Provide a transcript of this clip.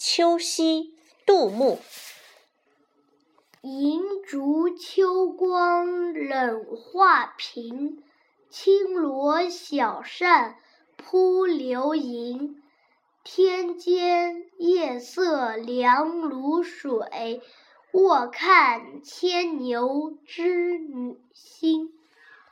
秋夕杜牧银烛秋光冷画屏，轻罗小扇扑流萤。天阶夜色凉如水，卧看牵牛织女星。